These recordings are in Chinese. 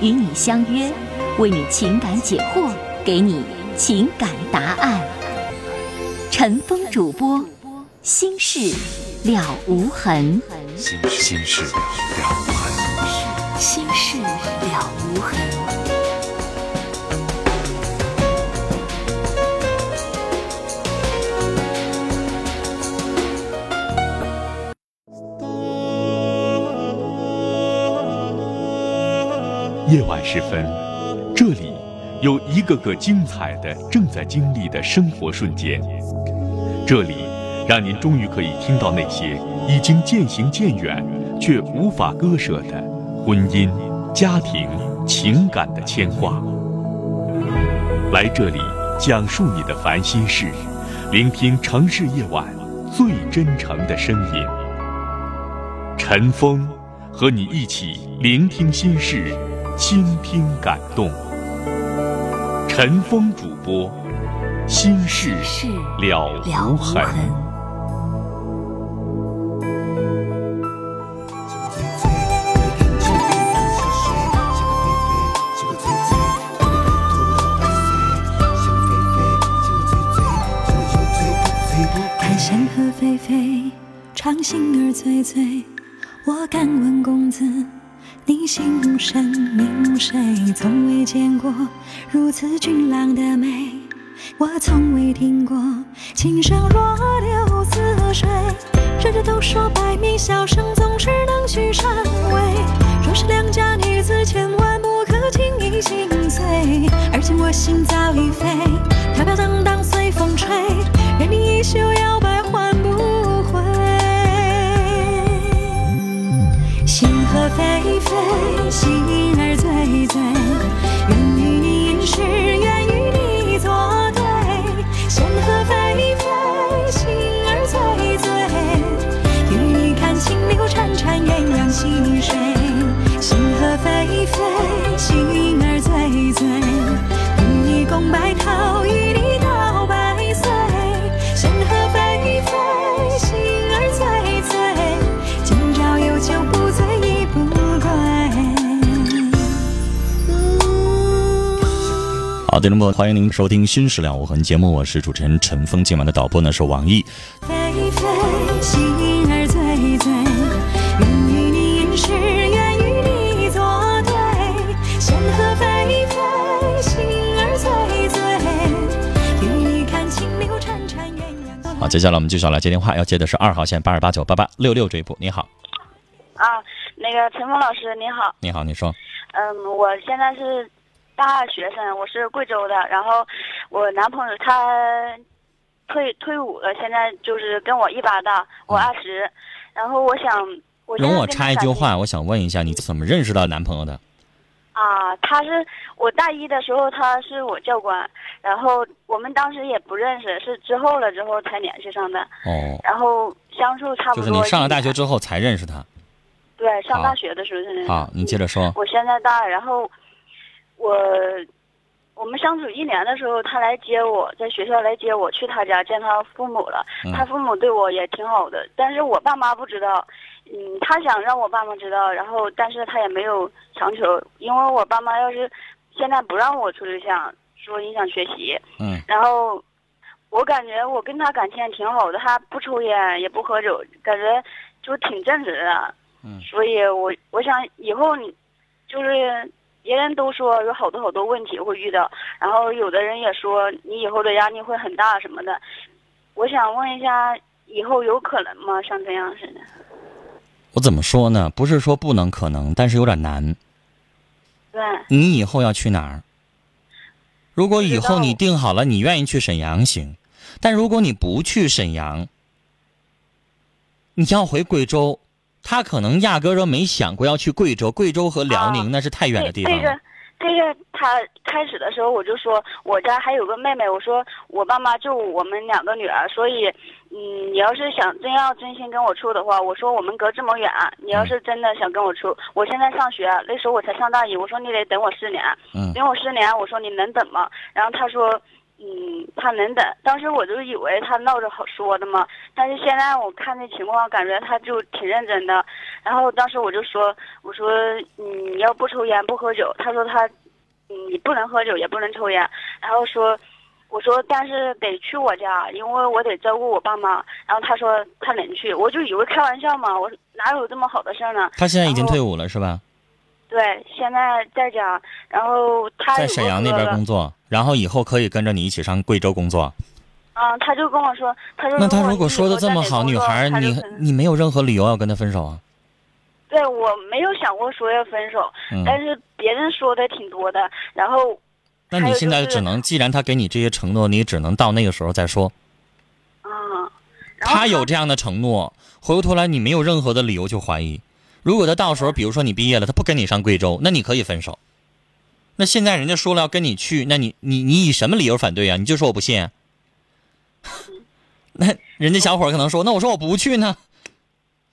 与你相约，为你情感解惑，给你情感答案。陈峰主播，心事了无痕。心心事了无痕。心事了无痕。夜晚时分，这里有一个个精彩的正在经历的生活瞬间。这里让您终于可以听到那些已经渐行渐远却无法割舍的婚姻、家庭、情感的牵挂。来这里讲述你的烦心事，聆听城市夜晚最真诚的声音。陈峰和你一起聆听心事。倾听感动，陈峰主播，心事了无痕。看山河飞飞，唱心儿醉醉，我敢问公子。你心如神，命谁，从未见过如此俊朗的美。我从未听过琴声若流似水。人人都说百媚笑声总是能续长尾。若是良家女子，千万不可轻易心碎。而今我心早已飞，飘飘荡荡随风吹，任你衣袖摇摆星河飞。飞，心儿醉醉，愿与你吟诗，愿与你作对。仙鹤飞飞，心儿醉醉，与你看清流潺潺，鸳鸯戏水。仙鹤飞飞，好，听众朋友，欢迎您收听《新事了无痕》节目，我是主持人陈峰。今晚的导播呢是王毅。飞飞，心儿醉醉，愿与你吟诗，愿与你作对。仙鹤飞飞，心儿醉醉，与你看清流潺潺，鸳鸯。好，接下来我们继续来接电话，要接的是二号线八二八九八八六六这一部。你好，啊，那个陈峰老师你好，你好，你说，嗯，我现在是大二学生，我是贵州的，然后我男朋友他退退伍了，现在就是跟我一把大，我二十，然后我想，我容我插一句话，我想问一下，你怎么认识到男朋友的？啊，他是我大一的时候，他是我教官，然后我们当时也不认识，是之后了之后才联系上的，哦，然后相处差不多。就是你上了大学之后才认识他。对，上大学的时候是那样。好，你接着说。我现在大二，然后我我们相处一年的时候，他来接我，在学校来接我去他家见他父母了。嗯他父母对我也挺好的，但是我爸妈不知道。嗯，他想让我爸妈知道，然后但是他也没有强求，因为我爸妈要是现在不让我处对象，说影响学习。嗯然后我感觉我跟他感情也挺好的，他不抽烟也不喝酒，感觉就挺正直的。嗯所以我我想以后你就是别人都说有好多好多问题会遇到，然后有的人也说你以后的压力会很大什么的。我想问一下，以后有可能吗？像这样似的？我怎么说呢？不是说不能可能，但是有点难。对，你以后要去哪儿？如果以后你定好了，你愿意去沈阳行，但如果你不去沈阳，你要回贵州，他可能压根儿都没想过要去贵州。贵州和辽宁啊那是太远的地方了。这这个这个他开始的时候我就说我家还有个妹妹，我说我爸妈就我们两个女儿，所以嗯，你要是想真要真心跟我处的话，我说我们隔这么远，你要是真的想跟我处，我现在上学，那时候我才上大一，我说你得等我四年，嗯等我四年，我说你能等吗？然后他说。嗯，他能等。当时我就以为他闹着好说的嘛，但是现在我看那情况，感觉他就挺认真的。然后当时我就说，我说，嗯，要不抽烟不喝酒。他说他，你不能喝酒也不能抽烟。然后说，我说但是得去我家，因为我得照顾我爸妈。然后他说他能去，我就以为开玩笑嘛，我哪有这么好的事儿呢？他现在已经退伍了是吧？对，现在在家，然后他在沈阳那边工作，然后以后可以跟着你一起上贵州工作。嗯，他就跟我说，他说那他如果说的这么好，女孩，你你没有任何理由要跟他分手啊？对我没有想过说要分手，嗯，但是别人说的挺多的，然后那你现在只能，既然他给你这些承诺，你只能到那个时候再说。嗯，他有这样的承诺，回过头来你没有任何的理由去怀疑。如果他到时候，比如说你毕业了，他不跟你上贵州，那你可以分手。那现在人家说了要跟你去，那你你你以什么理由反对呀、你就说我不信、啊。那人家小伙可能说，那我说我不去呢，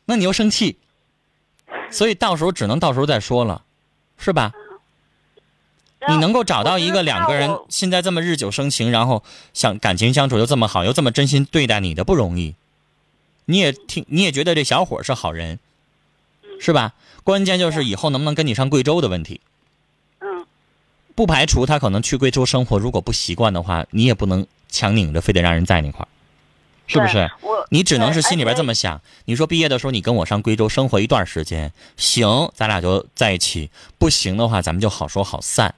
那你又生气，所以到时候只能到时候再说了，是吧？你能够找到一个两个人现在这么日久生情，然后想感情相处又这么好，又这么真心对待你的不容易。你也听，你也觉得这小伙是好人，是吧？关键就是以后能不能跟你上贵州的问题。嗯不排除他可能去贵州生活，如果不习惯的话，你也不能强拧着非得让人在那块儿，是不是？我你只能是心里边这么想。你说毕业的时候你跟我上贵州生活一段时间，行，咱俩就在一起；不行的话，咱们就好说好散，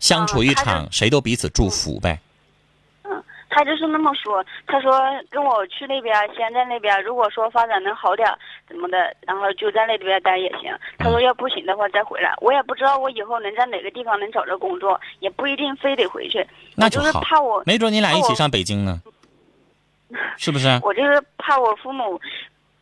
相处一场，谁都彼此祝福呗。他就是那么说，他说跟我去那边，先在那边，如果说发展能好点儿怎么的，然后就在那边待也行。他说要不行的话再回来。我也不知道我以后能在哪个地方能找着工作，也不一定非得回去。那就是怕我，没准你俩一起上北京呢，是不是？我就是怕我父母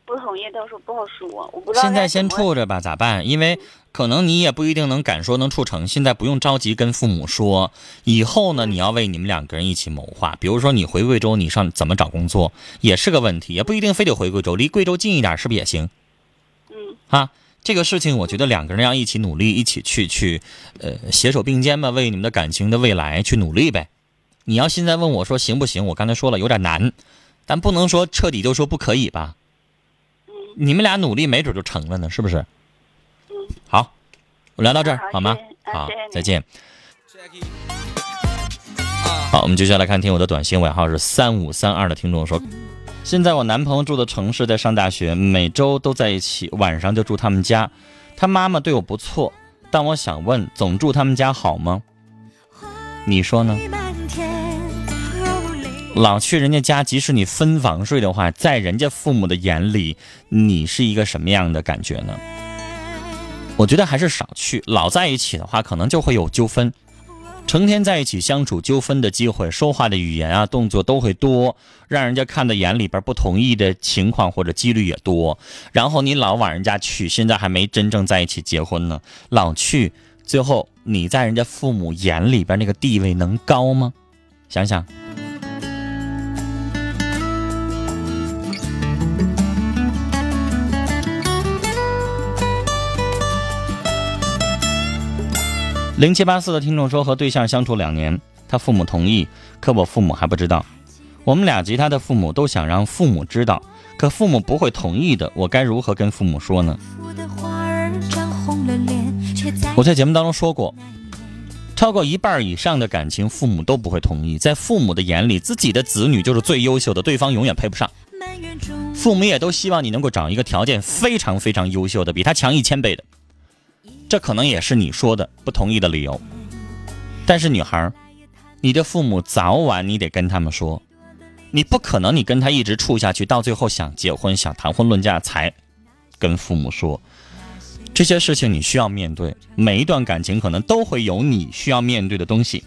不同意，到时候不好说。我不知道现在先处着吧，咋办？因为可能你也不一定能敢说能处成，现在不用着急跟父母说。以后呢，你要为你们两个人一起谋划。比如说你回贵州，你上怎么找工作也是个问题，也不一定非得回贵州，离贵州近一点是不是也行？嗯啊，这个事情我觉得两个人要一起努力，一起去去，呃，携手并肩吧，为你们的感情的未来去努力呗。你要现在问我说行不行？我刚才说了有点难，但不能说彻底就说不可以吧。你们俩努力，没准就成了呢，是不是？好，我聊到这儿好好吗好再见。好，我们接下来看听我的短信尾号是三五三二的听众说，现在我男朋友住的城市在上大学，每周都在一起，晚上就住他们家。他妈妈对我不错，但我想问，总住他们家好吗？你说呢？老去人家家，即使你分房睡的话，在人家父母的眼里，你是一个什么样的感觉呢？我觉得还是少去，老在一起的话，可能就会有纠纷。成天在一起相处，纠纷的机会、说话的语言啊、动作都会多，让人家看在眼里边，不同意的情况或者几率也多。然后你老往人家去，现在还没真正在一起结婚呢，老去，最后你在人家父母眼里边那个地位能高吗？想想。零七八四的听众说，和对象相处两年，他父母同意，可我父母还不知道。我们俩及他的父母都想让父母知道，可父母不会同意的。我该如何跟父母说呢？我在节目当中说过，超过一半以上的感情，父母都不会同意。在父母的眼里，自己的子女就是最优秀的，对方永远配不上。父母也都希望你能够找一个条件非常非常优秀的，比他强一千倍的。这可能也是你说的不同意的理由。但是女孩，你的父母早晚你得跟他们说，你不可能你跟他一直处下去，到最后想结婚想谈婚论嫁才跟父母说。这些事情你需要面对，每一段感情可能都会有你需要面对的东西。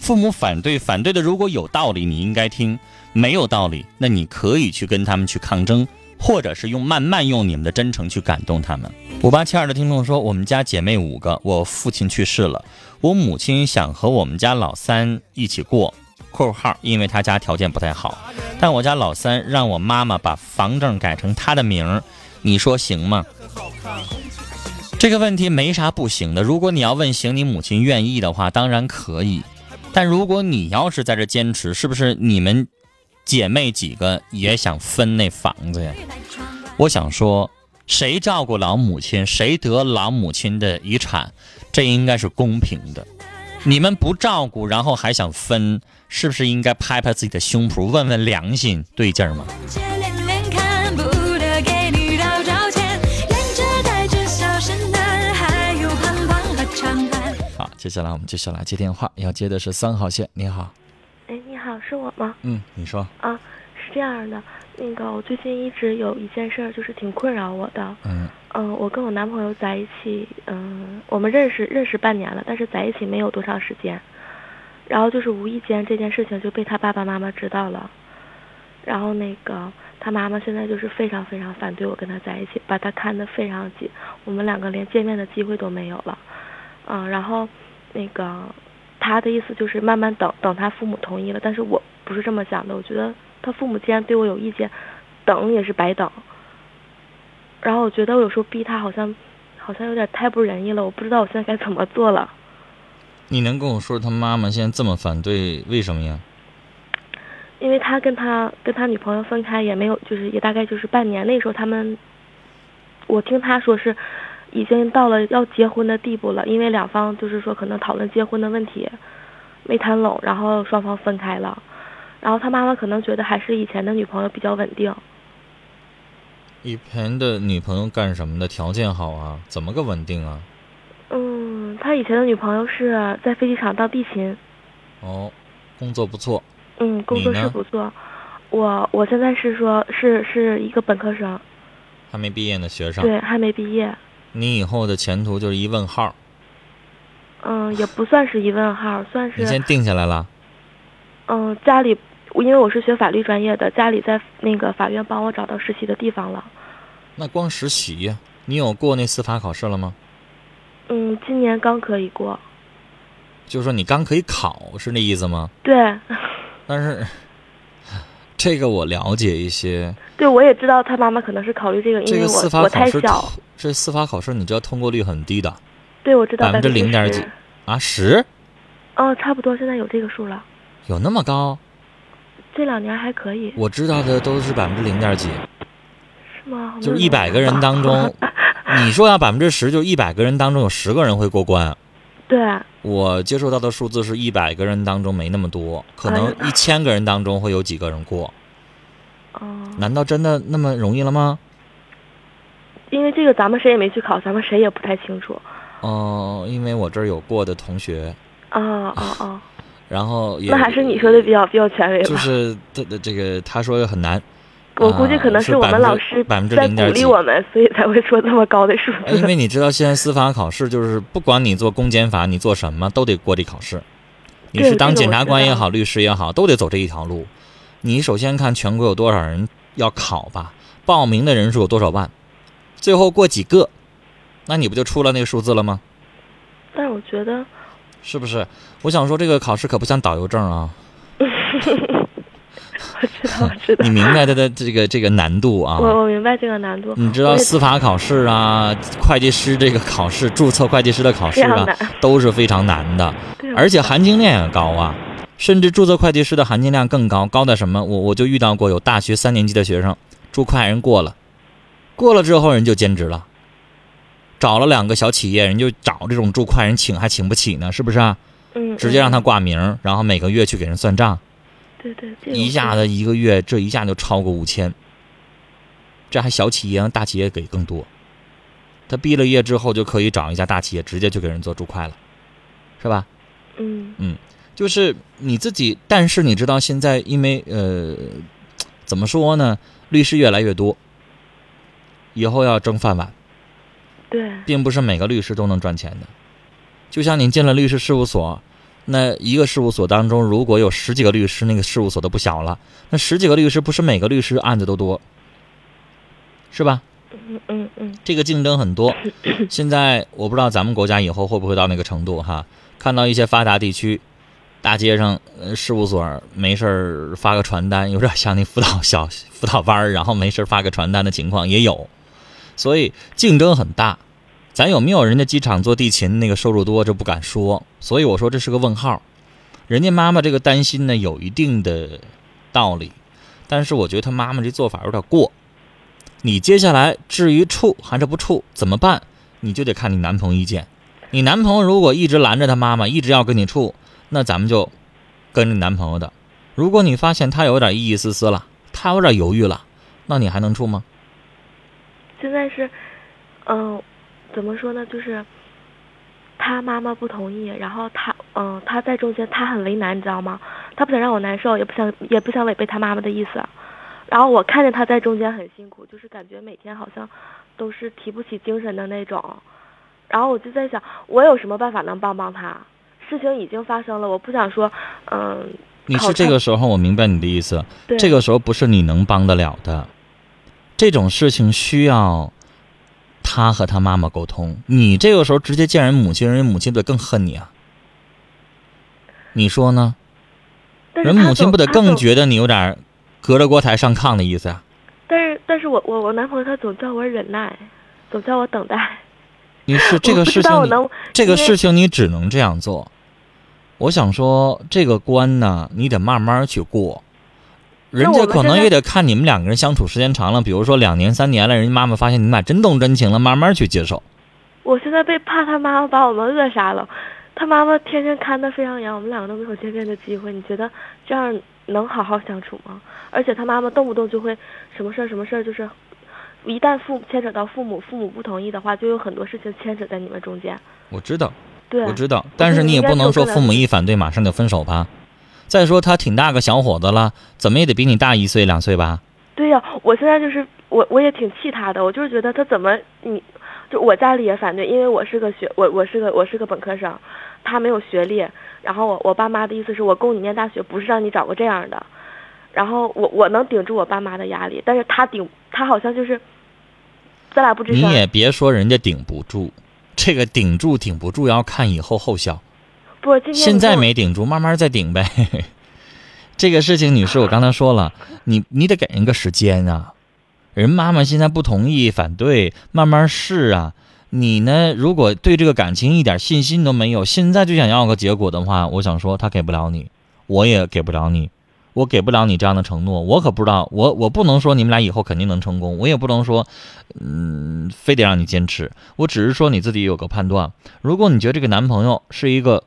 父母反对，反对的如果有道理，你应该听；没有道理，那你可以去跟他们去抗争，或者是用慢慢用你们的真诚去感动他们。五八七二的听众说，我们家姐妹五个，我父亲去世了，我母亲想和我们家老三一起过（括号因为他家条件不太好），但我家老三让我妈妈把房证改成他的名，你说行吗？这个问题没啥不行的。如果你要问行，你母亲愿意的话，当然可以。但如果你要是在这坚持，是不是你们姐妹几个也想分那房子呀？我想说，谁照顾老母亲，谁得老母亲的遗产，这应该是公平的。你们不照顾，然后还想分，是不是应该拍拍自己的胸脯，问问良心，对劲儿吗？连连看不得给你绕照片，沿着带着小神男，还有胖胖和长短。好，接下来我们继续来接电话，要接的是三号线。你好，好，是我吗？嗯，你说，啊，是这样的，那个我最近一直有一件事儿，就是挺困扰我的。嗯嗯、我跟我男朋友在一起，嗯、我们认识认识半年了，但是在一起没有多长时间。然后就是无意间这件事情就被他爸爸妈妈知道了，然后那个他妈妈现在就是非常非常反对我跟他在一起，把他看得非常紧，我们两个连见面的机会都没有了。嗯，然后那个他的意思就是慢慢等等他父母同意了，但是我不是这么想的，我觉得他父母既然对我有意见，等也是白等。然后我觉得我有时候逼他好像好像有点太不仁义了，我不知道我现在该怎么做了。你能跟我说他妈妈现在这么反对，为什么呀？因为他跟他跟他女朋友分开也没有，就是也大概就是半年，那时候他们，我听他说是已经到了要结婚的地步了，因为两方就是说可能讨论结婚的问题没谈拢，然后双方分开了，然后他妈妈可能觉得还是以前的女朋友比较稳定，以前的女朋友干什么的？条件好啊，怎么个稳定啊？嗯，他以前的女朋友是在飞机场当地勤，哦，工作不错。嗯，工作是不错，我我现在是说是是一个本科生，还没毕业的学生，对，还没毕业。你以后的前途就是一问号。嗯，也不算是一问号，算是你先定下来了。嗯，家里因为我是学法律专业的，家里在那个法院帮我找到实习的地方了。那光实习呀、你有过那司法考试了吗？嗯，今年刚可以过。就是说你刚可以考，是那意思吗？对，但是这个我了解一些。对，我也知道他妈妈可能是考虑这个，因为这个司我我太小。通，这司法考试你知道通过率很低的对，我知道百分之零点几。啊，十哦，差不多，现在有这个数了。有那么高？这两年还可以，我知道的都是百分之零点几，是吗？就是一百个人当中，你说要百分之十，就一百个人当中有十个人会过关。对，我接受到的数字是一百个人当中没那么多，可能哎一千个人当中会有几个人过。哦，难道真的那么容易了吗？因为这个咱们谁也没去考，咱们谁也不太清楚。哦、因为我这儿有过的同学，啊啊啊！然后也那还是你说的比较比较权威吧。就是这这这个他说很难，我估计可能啊是我们老师百分之在鼓零点鼓。励我们，所以才会说那么高的数哎因。为你知道现在司法考试就是不管你做公检法，你做什么都得过这考试。你是当检察官也好，律师也好，都得走这一条路。你首先看全国有多少人要考吧，报名的人数有多少万，最后过几个，那你不就出了那个数字了吗？但是我觉得，是不是？我想说这个考试可不像导游证啊，我知道，我知道你，明白它的这个这个难度啊。我我明白这个难度。你知道司法考试啊，会计师这个考试，注册会计师的考试啊都是非常难的，而且含金量也高啊，甚至注册会计师的含金量更高，高在什么？我我就遇到过有大学三年级的学生，注会人过了，过了之后人就兼职了，找了两个小企业，人就找这种注会人请还请不起呢，是不是啊？嗯，直接让他嗯挂名，然后每个月去给人算账，对对，这个一下子一个月这一下就超过五千，这还小企业，大企业给更多。他毕了业之后就可以找一家大企业，直接就给人做注会了，是吧？嗯嗯就是你自己，但是你知道现在因为呃，怎么说呢？律师越来越多，以后要争饭碗，对并不是每个律师都能赚钱的。就像你进了律师事务所，那一个事务所当中如果有十几个律师，那个事务所都不小了。那十几个律师不是每个律师案子都多，是吧？嗯嗯嗯，这个竞争很多。现在我不知道咱们国家以后会不会到那个程度哈，看到一些发达地区，大街上呃事务所没事儿发个传单，有点像那辅导小辅导班儿然后没事儿发个传单的情况也有，所以竞争很大。咱有没有人家机场做地勤那个收入多，这不敢说。所以我说这是个问号。人家妈妈这个担心呢，有一定的道理，但是我觉得他妈妈这做法有点过。你接下来至于处还是不处怎么办，你就得看你男朋友意见。你男朋友如果一直拦着他妈妈，一直要跟你处，那咱们就跟着男朋友的。如果你发现他有点意意思思了，他有点犹豫了，那你还能处吗？现在是，嗯、怎么说呢？就是他妈妈不同意，然后他，嗯、他在中间，他很为难，你知道吗？他不想让我难受，也不想，也不想违背他妈妈的意思。然后我看见他在中间很辛苦，就是感觉每天好像都是提不起精神的那种。然后我就在想，我有什么办法能帮帮他？事情已经发生了，我不想说，嗯，你是这个时候，我明白你的意思。对，这个时候不是你能帮得了的，这种事情需要他和他妈妈沟通。你这个时候直接见人母亲，人母亲不得更恨你啊？你说呢？人母亲不得更觉得你有点隔着锅台上炕的意思啊？但是，但是我我我男朋友他总叫我忍耐，总叫我等待。你是这个事情你，这个事情你只能这样做。我想说，这个关呢，你得慢慢去过。人家可能也得看你们两个人相处时间长了，比如说两年、三年了，人家妈妈发现你们俩真动真情了，慢慢去接受。我现在被怕他妈妈把我们扼杀了，他妈妈天天看得非常严，我们两个都没有见面的机会。你觉得这样能好好相处吗？而且他妈妈动不动就会什么事儿什么事儿，就是一旦父牵扯到父母，父母不同意的话，就有很多事情牵扯在你们中间。我知道，对，我知道，但是你也不能说父母一反对马上就分手吧。再说他挺大个小伙子了，怎么也得比你大一岁两岁吧？对呀、我现在就是我我也挺气他的，我就是觉得他怎么你，就我家里也反对，因为我是个学我我是个我是个本科生，他没有学历，然后我我爸妈的意思是我供你念大学，不是让你找个这样的，然后我我能顶住我爸妈的压力，但是他顶他好像就是，咱俩不吱声。你也别说人家顶不住，这个顶住顶不住要看以后后效。不，今天现在没顶住，慢慢再顶呗。这个事情，女士，我刚才说了，你你得给人个时间啊。人妈妈现在不同意、反对，慢慢试啊。你呢，如果对这个感情一点信心都没有，现在就想要个结果的话，我想说，他给不了你，我也给不了你，我给不了你这样的承诺。我可不知道，我我不能说你们俩以后肯定能成功，我也不能说，嗯，非得让你坚持。我只是说你自己有个判断。如果你觉得这个男朋友是一个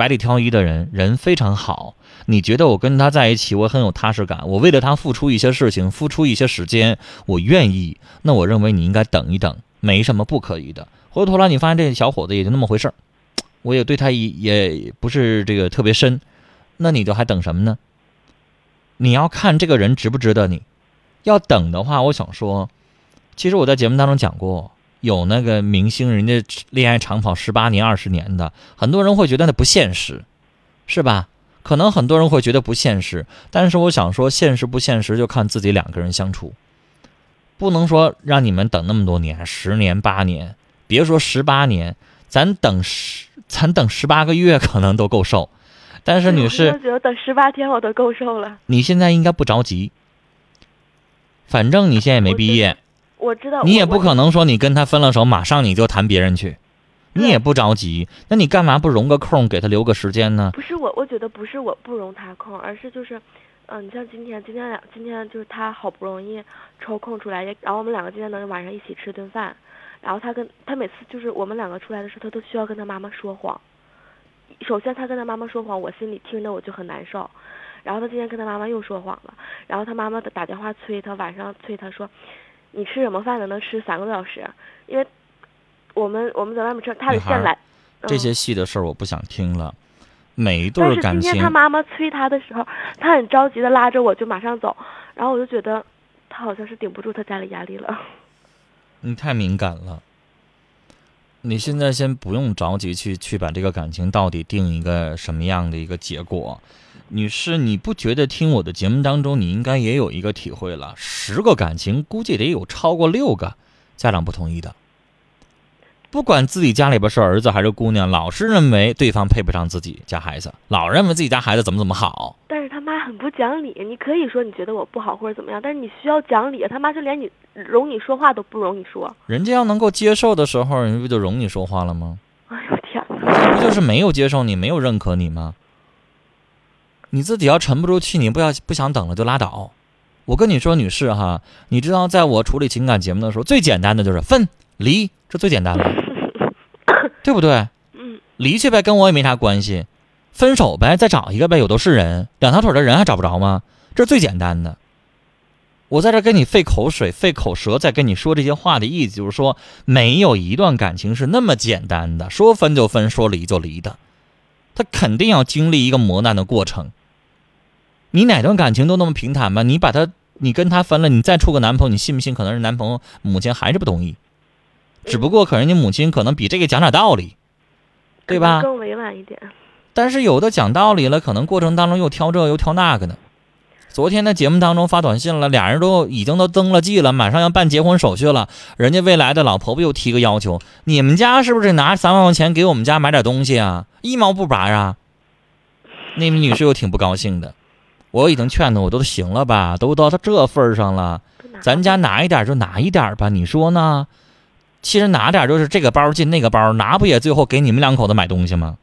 百里挑一的人，人非常好，你觉得我跟他在一起，我很有踏实感，我为了他付出一些事情，付出一些时间，我愿意，那我认为你应该等一等，没什么不可以的。回过头来，你发现这小伙子也就那么回事儿，我也对他也也不是这个特别深，那你就还等什么呢？你要看这个人值不值得你。要等的话，我想说，其实我在节目当中讲过，有那个明星人家恋爱长跑十八年、二十年的，很多人会觉得那不现实，是吧？可能很多人会觉得不现实，但是我想说，现实不现实就看自己两个人相处，不能说让你们等那么多年，十年八年，别说十八年，咱等十，咱等十八个月可能都够受。但是女我士，觉得等十八天我都够受了。你现在应该不着急，反正你现在也没毕业，我知道，你也不可能说你跟他分了手，马上你就谈别人去，你也不着急，那你干嘛不容个空，给他留个时间呢？不是我，我觉得不是我不容他空，而是就是，嗯、你像今天，今天两，今天就是他好不容易抽空出来，也然后我们两个今天能晚上一起吃顿饭，然后他跟他每次就是我们两个出来的时候，他都需要跟他妈妈说谎。首先他跟他妈妈说谎，我心里听着我就很难受，然后他今天跟他妈妈又说谎了，然后他妈妈打电话催他，晚上催他说，你吃什么饭呢？能吃三个多小时，因为我们我们在外面吃，他得先来。嗯这些细的事儿我不想听了。每一对但是儿感情今天他妈妈催他的时候，他很着急的拉着我就马上走，然后我就觉得他好像是顶不住他家里压力了。你太敏感了。你现在先不用着急去去把这个感情到底定一个什么样的一个结果，女士，你不觉得听我的节目当中，你应该也有一个体会了？十个感情，估计得有超过六个家长不同意的。不管自己家里边是儿子还是姑娘，老是认为对方配不上自己家孩子，老认为自己家孩子怎么怎么好。但是他妈很不讲理，你可以说你觉得我不好或者怎么样，但是你需要讲理。他妈就连你容你说话都不容你说。人家要能够接受的时候，人不就容你说话了吗？哎呦天哪！不就是没有接受你，没有认可你吗？你自己要沉不住气，你不要不想等了就拉倒。我跟你说，女士哈，你知道，在我处理情感节目的时候，最简单的就是分离，这最简单了，对不对？嗯，离去呗，跟我也没啥关系。分手呗，再找一个呗，有都是人，两条腿的人还找不着吗？这是最简单的。我在这跟你费口水、费口舌，在跟你说这些话的意思，就是说，没有一段感情是那么简单的，说分就分，说离就离的，他肯定要经历一个磨难的过程。你哪段感情都那么平坦吗？你把他，你跟他分了，你再处个男朋友，你信不信？可能是男朋友母亲还是不同意，只不过可人家母亲可能比这个讲点道理，对吧？更委婉一点。但是有的讲道理了，可能过程当中又挑这又挑那个呢。昨天的节目当中发短信了，俩人都已经都登了记了，马上要办结婚手续了。人家未来的老婆婆又提个要求，你们家是不是拿三万块钱给我们家买点东西啊？一毛不拔啊？那名女士又挺不高兴的。我已经劝她，我都行了吧，都到他这份上了，咱家拿一点就拿一点吧，你说呢？其实拿点就是这个包进那个包，拿不也最后给你们两口子买东西吗？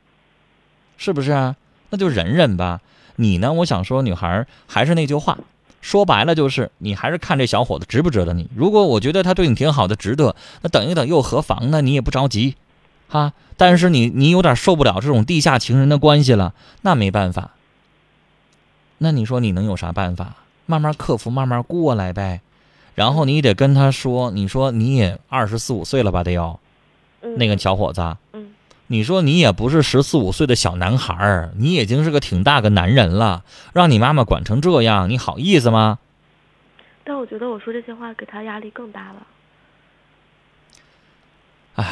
是不是啊？那就忍忍吧。你呢？我想说，女孩还是那句话，说白了就是你还是看这小伙子值不值得你。如果我觉得他对你挺好的，值得，那等一等又何妨呢？你也不着急，哈。但是你你有点受不了这种地下情人的关系了，那没办法。那你说你能有啥办法？慢慢克服，慢慢过来呗。然后你得跟他说，你说你也二十四五岁了吧？得要，那个小伙子。嗯。你说你也不是十四五岁的小男孩儿，你已经是个挺大个男人了，让你妈妈管成这样，你好意思吗？但我觉得我说这些话给他压力更大了。唉，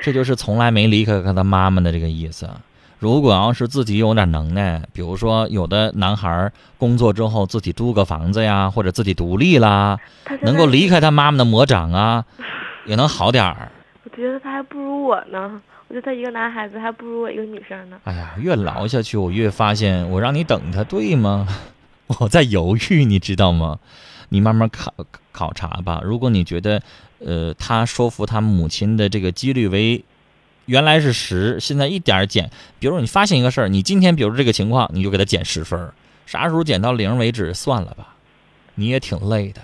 这就是从来没离开过他妈妈的这个意思。如果要是自己有点能耐，比如说有的男孩工作之后自己租个房子呀，或者自己独立啦，能够离开他妈妈的魔掌啊，也能好点儿。我觉得他还不如我呢，我觉得他一个男孩子还不如我一个女生呢。哎呀，越唠下去，我越发现我让你等他对吗？我在犹豫，你知道吗？你慢慢考考察吧。如果你觉得，呃，他说服他母亲的这个几率为原来是十，现在一点减。比如你发现一个事儿，你今天比如这个情况，你就给他减十分，啥时候减到零为止？算了吧，你也挺累的。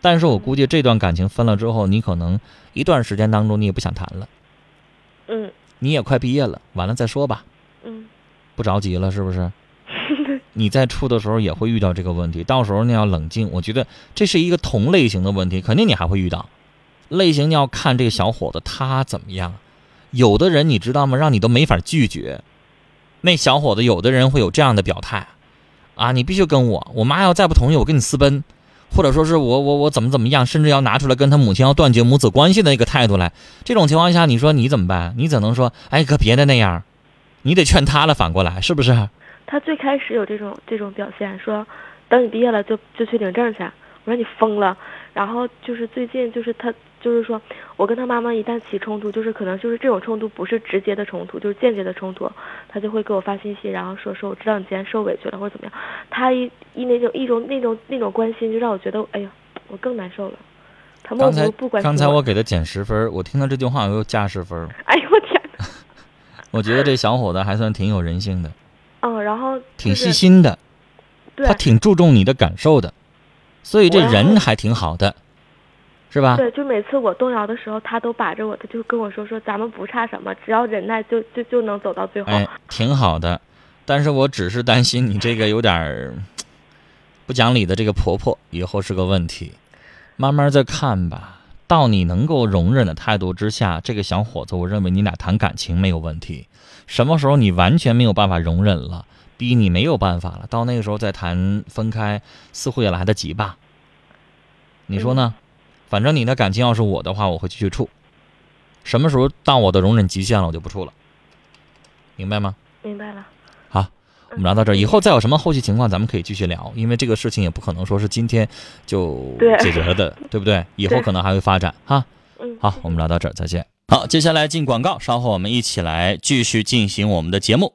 但是我估计这段感情分了之后，你可能一段时间当中你也不想谈了。嗯。你也快毕业了，完了再说吧。嗯。不着急了，是不是？你在处的时候也会遇到这个问题，到时候你要冷静。我觉得这是一个同类型的问题，肯定你还会遇到。类型你要看这个小伙子他怎么样。有的人你知道吗？让你都没法拒绝。那小伙子有的人会有这样的表态，啊，你必须跟我，我妈要再不同意，我跟你私奔。或者说是我我我怎么怎么样，甚至要拿出来跟他母亲要断绝母子关系的一个态度来。这种情况下，你说你怎么办？你怎能说？哎，可别的那样，你得劝他了。反过来，是不是？他最开始有这种这种表现，说等你毕业了就就去领证去。我说你疯了。然后就是最近就是他。就是说，我跟他妈妈一旦起冲突，就是可能就是这种冲突不是直接的冲突，就是间接的冲突，他就会给我发信息，然后说说我知道你今天受委屈了或者怎么样，他一一那种一种那种那种关心，就让我觉得哎呀，我更难受了。他刚才不关刚才我给他减十分，我听到这句话我又加十分。哎呦我天！我觉得这小伙子还算挺有人性的。嗯，然后挺细心的，他挺注重你的感受的，所以这人还挺好的。是吧？对，就每次我动摇的时候，他都把着我，他就跟我说说咱们不差什么，只要忍耐，就就就能走到最后。哎，挺好的，但是我只是担心你这个有点不讲理的这个婆婆以后是个问题，慢慢再看吧。到你能够容忍的态度之下，这个小伙子，我认为你俩谈感情没有问题。什么时候你完全没有办法容忍了，逼你没有办法了，到那个时候再谈分开，似乎也来得及吧？你说呢？反正你的感情要是我的话，我会继续处。什么时候到我的容忍极限了，我就不处了。明白吗？明白了。好，我们聊到这儿，以后再有什么后续情况，咱们可以继续聊，因为这个事情也不可能说是今天就解决了的，对不对？以后可能还会发展哈。嗯，好，我们聊到这儿，再见。好，接下来进广告，稍后我们一起来继续进行我们的节目。